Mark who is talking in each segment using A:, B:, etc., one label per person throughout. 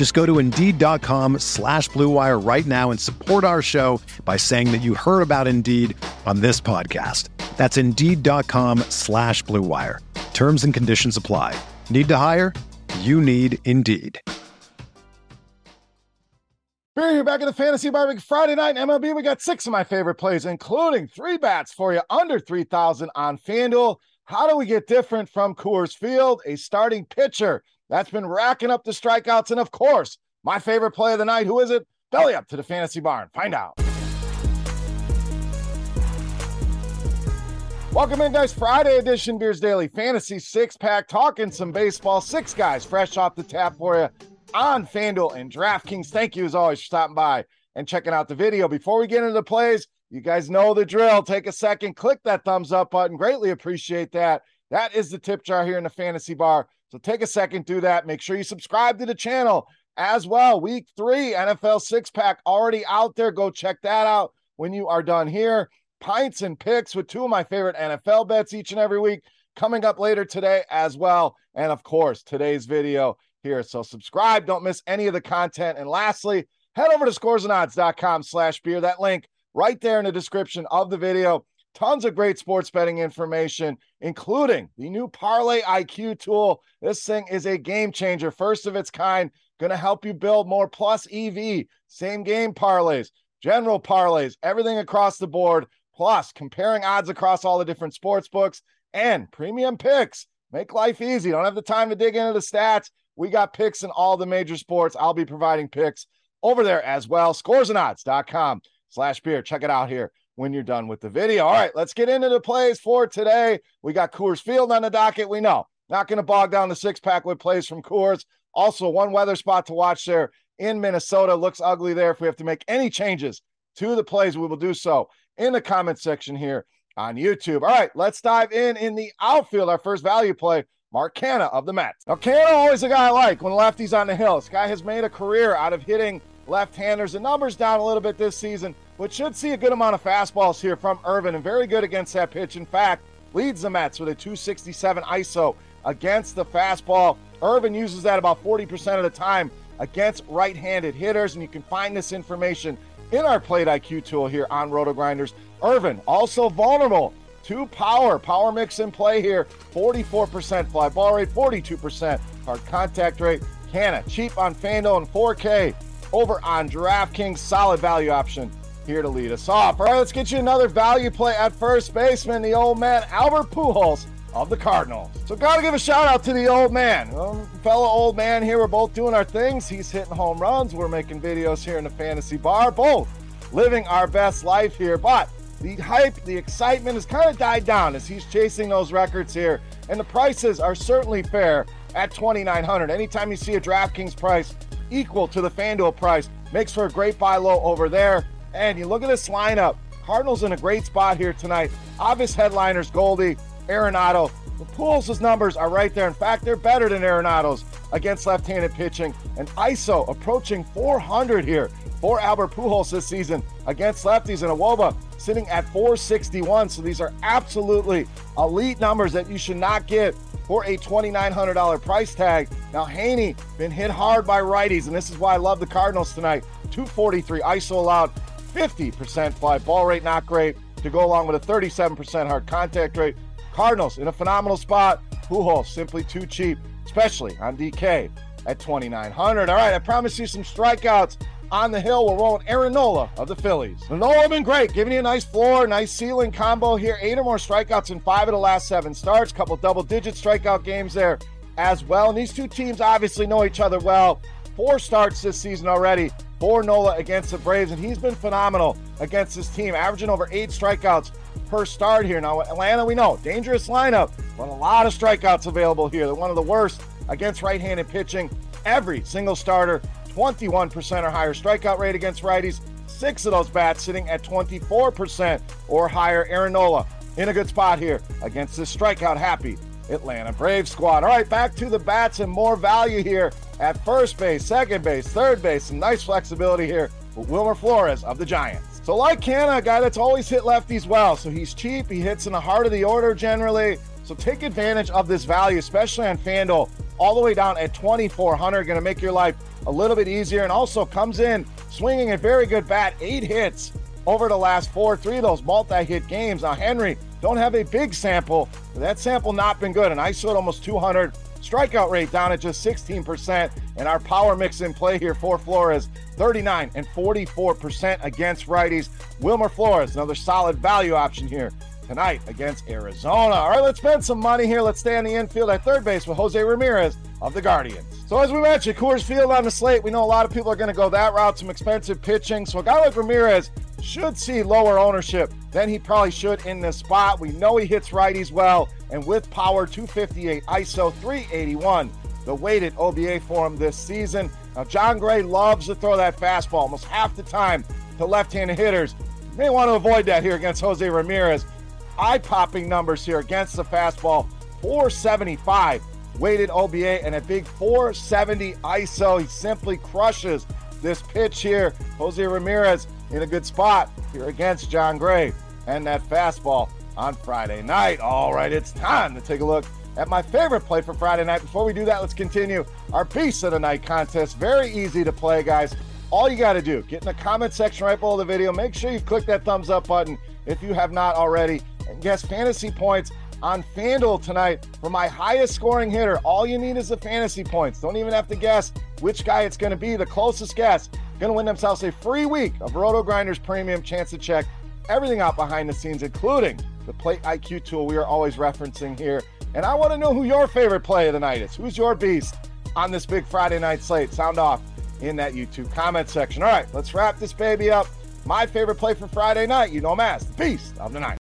A: Just go to Indeed.com slash BlueWire right now and support our show by saying that you heard about Indeed on this podcast. That's Indeed.com slash BlueWire. Terms and conditions apply. Need to hire? You need Indeed.
B: We're here back in the Fantasy Barbecue Friday night in MLB. We got six of my favorite plays, including three bats for you under 3,000 on FanDuel. How do we get different from Coors Field? A starting pitcher that's been racking up the strikeouts. And of course, my favorite play of the night. Who is it? Belly up to the Fantasy Barn. Find out. Welcome in, guys. Friday edition Beers Daily Fantasy Six Pack, talking some baseball. Six guys fresh off the tap for you on FanDuel and DraftKings. Thank you as always for stopping by and checking out the video. Before we get into the plays, you guys know the drill. Take a second, click that thumbs up button. Greatly appreciate that. That is the tip jar here in the fantasy bar. So take a second, do that. Make sure you subscribe to the channel as well. Week three, NFL six pack already out there. Go check that out when you are done here. Pints and picks with two of my favorite NFL bets each and every week coming up later today as well. And of course, today's video here. So subscribe, don't miss any of the content. And lastly, head over to scoresandodds.com slash beer. That link right there in the description of the video. Tons of great sports betting information, including the new Parlay IQ tool. This thing is a game changer, first of its kind, going to help you build more plus EV, same game parlays, general parlays, everything across the board, plus comparing odds across all the different sports books and premium picks. Make life easy. Don't have the time to dig into the stats. We got picks in all the major sports. I'll be providing picks over there as well. Scoresandodds.com slash beer. Check it out here when you're done with the video. All right, let's get into the plays for today. We got Coors Field on the docket. We know not going to bog down the six pack with plays from Coors. Also, one weather spot to watch there in Minnesota. Looks ugly there. If we have to make any changes to the plays, we will do so in the comment section here on YouTube. All right, let's dive in in the outfield. Our first value play Mark Canha of the Mets. Now, Canha always a guy I like when lefty's on the hill. This guy has made a career out of hitting left-handers. The numbers down a little bit this season, but should see a good amount of fastballs here from Irvin and very good against that pitch. In fact, leads the Mets with a 267 ISO against the fastball. Irvin uses that about 40% of the time against right-handed hitters, and you can find this information in our plate IQ tool here on RotoGrinders. Irvin also vulnerable to power. Power mix in play here 44% fly ball rate, 42% hard contact rate. Canha cheap on FanDuel and 4K over on DraftKings. Solid value option here to lead us off. All right, let's get you another value play at first baseman, the old man Albert Pujols of the Cardinals. So, got to give a shout out to the old man. Um, fellow old man here, we're both doing our things. He's hitting home runs. We're making videos here in the fantasy bar, both living our best life here. But the hype, the excitement has kind of died down as he's chasing those records here. And the prices are certainly fair at 2900 Anytime you see a DraftKings price equal to the FanDuel price, makes for a great buy low over there. And you look at this lineup, Cardinals in a great spot here tonight. Obvious headliners, Goldie, Arenado. The Pujols' numbers are right there. In fact, they're better than Arenado's against left-handed pitching. And ISO approaching 400 here for Albert Pujols this season against lefties. And a wOBA sitting at 461. So these are absolutely elite numbers that you should not get for a $2,900 price tag. Now, Heaney been hit hard by righties, and this is why I love the Cardinals tonight. 243 ISO allowed, 50% fly ball rate, not great, to go along with a 37% hard contact rate. Cardinals in a phenomenal spot. Pujols simply too cheap, especially on DK at 2,900. All right, I promise you some strikeouts on the hill, we're rolling Aaron Nola of the Phillies. Nola been great, giving you a nice floor, nice ceiling combo here. Eight or more strikeouts in five of the last seven starts, couple double digit strikeout games there as well. And these two teams obviously know each other well. Four starts this season already for Nola against the Braves, and he's been phenomenal against this team, averaging over eight strikeouts per start here. Now, Atlanta, we know, dangerous lineup, but a lot of strikeouts available here. They're one of the worst against right handed pitching. Every single starter, 21% or higher strikeout rate against righties. Six of those bats sitting at 24% or higher. Aaron Nola in a good spot here against this strikeout happy Atlanta Braves squad. All right, back to the bats and more value here at first base, second base, third base. Some nice flexibility here with Wilmer Flores of the Giants. So, like Canha, a guy that's always hit lefties well. So he's cheap. He hits in the heart of the order generally. So take advantage of this value, especially on FanDuel, all the way down at 2,400. Going to make your life a little bit easier. And also comes in swinging a very good bat, eight hits over the last four, three of those multi-hit games. Now Henry don't have a big sample. That sample not been good, and ISO almost 200. Strikeout rate down at just 16%, and our power mix in play here for Flores, 39 and 44% against righties. Wilmer Flores, another solid value option here tonight against Arizona. All right, let's spend some money here. Let's stay on the infield at third base with Jose Ramirez of the Guardians. So as we mentioned, Coors Field on the slate. We know a lot of people are going to go that route, some expensive pitching. So a guy like Ramirez should see lower ownership than he probably should in this spot. We know he hits righties well, and with power 258, ISO 381, the weighted OBA for him this season. Now, Jon Gray loves to throw that fastball almost half the time to left handed hitters. You may want to avoid that here against Jose Ramirez. Eye popping numbers here against the fastball 475 weighted OBA and a big 470 ISO. He simply crushes this pitch here. Jose Ramirez in a good spot here against Jon Gray and that fastball on Friday night. All right, it's time to take a look at my favorite play for Friday night. Before we do that, let's continue our Beast of the Night contest. Very easy to play, guys. All you got to do, get in the comment section right below the video. Make sure you click that thumbs up button if you have not already. And guess fantasy points on FanDuel tonight for my highest scoring hitter. All you need is the fantasy points. Don't even have to guess which guy it's going to be. The closest guess going to win themselves a free week of RotoGrinders Premium. Chance to check everything out behind the scenes, including the Plate IQ tool we are always referencing here. And I want to know who your favorite play of the night is. Who's your beast on this big Friday night slate? Sound off in that YouTube comment section. All right, let's wrap this baby up. My favorite play for Friday night, you know, Mass, the beast of the night.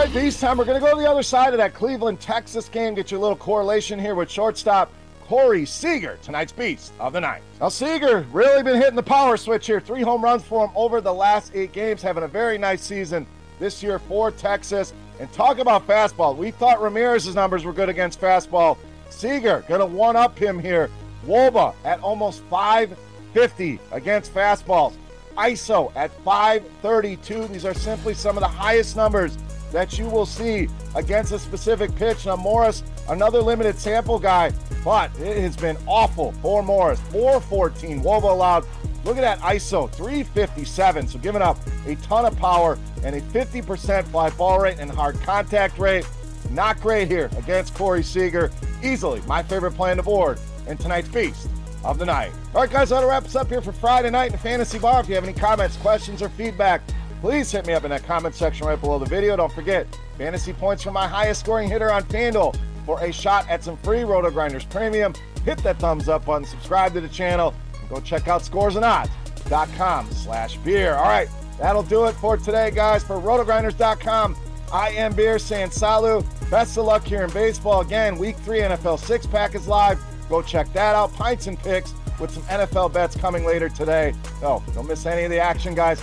B: Right, Beast time. We're going to go to the other side of that Cleveland Texas game. Get your little correlation here with shortstop Corey Seager, tonight's Beast of the Night. Now, Seager really been hitting the power switch here. Three home runs for him over the last eight games, having a very nice season this year for Texas. And talk about fastball. We thought Ramirez's numbers were good against fastball. Seager going to one up him here. wOBA at almost 550 against fastballs. ISO at 532. These are simply some of the highest numbers that you will see against a specific pitch. Now, Morris, another limited sample guy, but it has been awful for Morris. 414, wOBA allowed. Look at that ISO, 357. So giving up a ton of power and a 50% fly ball rate and hard contact rate. Not great here against Corey Seager. Easily my favorite play on the board in tonight's Beast of the Night. All right, guys, that'll wrap us up here for Friday night in the Fantasy Bar. If you have any comments, questions, or feedback, please hit me up in that comment section right below the video. Don't forget, fantasy points for my highest scoring hitter on FanDuel for a shot at some free RotoGrinders Premium. Hit that thumbs up button, subscribe to the channel, and go check out scoresandodds.com slash beer. All right, that'll do it for today, guys. For rotogrinders.com, I am Beer saying salut. Best of luck here in baseball. Again, week three NFL six pack is live. Go check that out. Pints and picks with some NFL bets coming later today. No, don't miss any of the action, guys.